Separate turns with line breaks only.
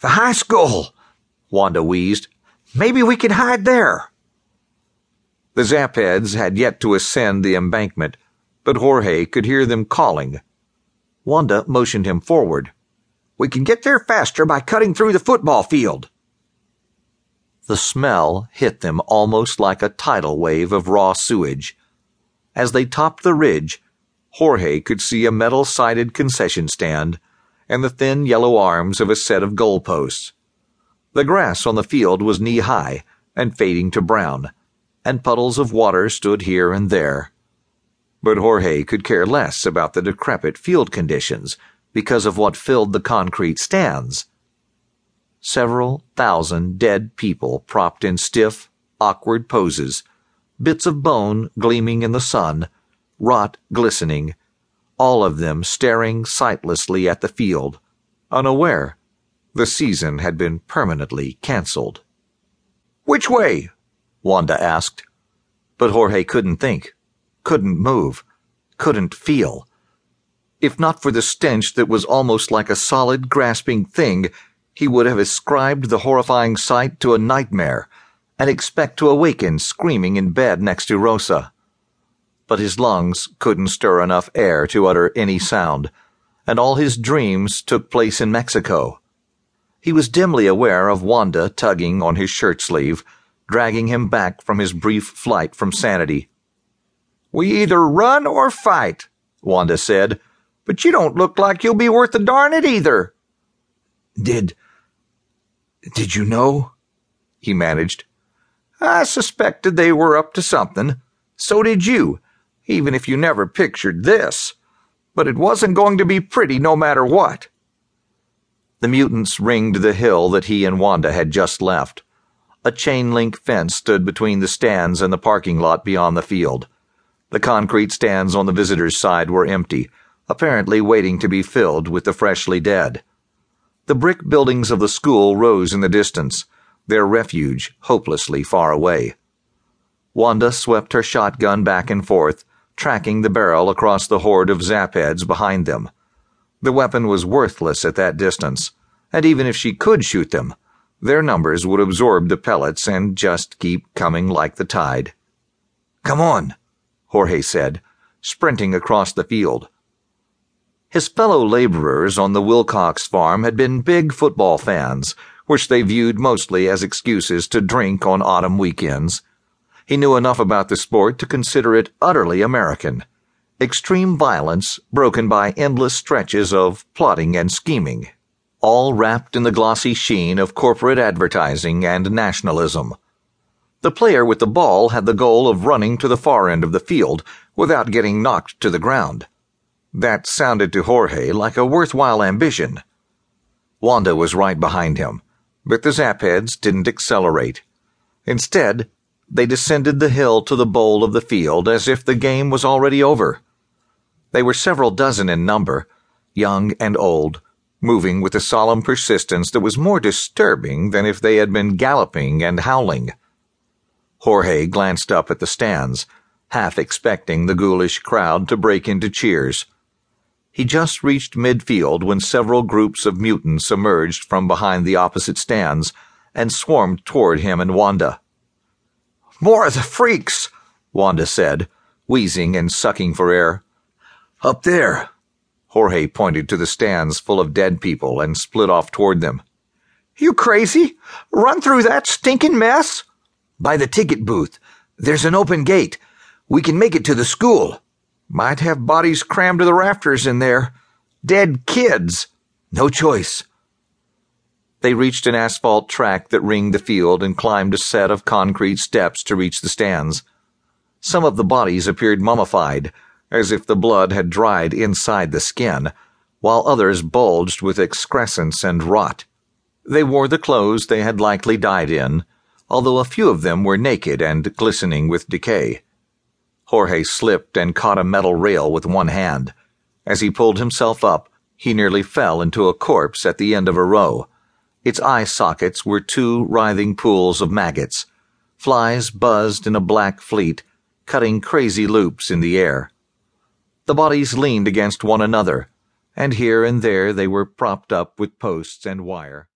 The high school, Wanda wheezed. Maybe we can hide there.
The Zapheads had yet to ascend the embankment, but Jorge could hear them calling. Wanda motioned him forward.
We can get there faster by cutting through the football field.
The smell hit them almost like a tidal wave of raw sewage. As they topped the ridge, Jorge could see a metal sided concession stand and the thin yellow arms of a set of goalposts. The grass on the field was knee high and fading to brown, and puddles of water stood here and there. But Jorge could care less about the decrepit field conditions because of what filled the concrete stands. Several thousand dead people propped in stiff, awkward poses, bits of bone gleaming in the sun, rot glistening, all of them staring sightlessly at the field, unaware the season had been permanently cancelled.
Which way?
Wanda asked. But Jorge couldn't think, couldn't move, couldn't feel. If not for the stench that was almost like a solid, grasping thing, he would have ascribed the horrifying sight to a nightmare and expect to awaken screaming in bed next to Rosa. But his lungs couldn't stir enough air to utter any sound, and all his dreams took place in Mexico. He was dimly aware of Wanda tugging on his shirt sleeve, dragging him back from his brief flight from sanity.
We either run or fight, Wanda said, but you don't look like you'll be worth a darn it either.
Did. Did you know? He managed.
I suspected they were up to something. So did you, even if you never pictured this. But it wasn't going to be pretty no matter what.
The mutants ringed the hill that he and Wanda had just left. A chain link fence stood between the stands and the parking lot beyond the field. The concrete stands on the visitors' side were empty, apparently waiting to be filled with the freshly dead. The brick buildings of the school rose in the distance, their refuge hopelessly far away. Wanda swept her shotgun back and forth, tracking the barrel across the horde of zapheads behind them. The weapon was worthless at that distance, and even if she could shoot them, their numbers would absorb the pellets and just keep coming like the tide.
Come on, Jorge said, sprinting across the field.
His fellow laborers on the Wilcox farm had been big football fans, which they viewed mostly as excuses to drink on autumn weekends. He knew enough about the sport to consider it utterly American extreme violence broken by endless stretches of plotting and scheming, all wrapped in the glossy sheen of corporate advertising and nationalism. The player with the ball had the goal of running to the far end of the field without getting knocked to the ground. That sounded to Jorge like a worthwhile ambition. Wanda was right behind him, but the Zapheads didn't accelerate. Instead, they descended the hill to the bowl of the field as if the game was already over. They were several dozen in number, young and old, moving with a solemn persistence that was more disturbing than if they had been galloping and howling. Jorge glanced up at the stands, half expecting the ghoulish crowd to break into cheers. He just reached midfield when several groups of mutants emerged from behind the opposite stands and swarmed toward him and Wanda.
More of the freaks, Wanda said, wheezing and sucking for air.
Up there.
Jorge pointed to the stands full of dead people and split off toward them.
You crazy? Run through that stinking mess?
By the ticket booth. There's an open gate. We can make it to the school.
Might have bodies crammed to the rafters in there. Dead kids.
No choice.
They reached an asphalt track that ringed the field and climbed a set of concrete steps to reach the stands. Some of the bodies appeared mummified as if the blood had dried inside the skin, while others bulged with excrescence and rot. They wore the clothes they had likely died in, although a few of them were naked and glistening with decay. Jorge slipped and caught a metal rail with one hand. As he pulled himself up, he nearly fell into a corpse at the end of a row. Its eye sockets were two writhing pools of maggots. Flies buzzed in a black fleet, cutting crazy loops in the air. The bodies leaned against one another, and here and there they were propped up with posts and wire.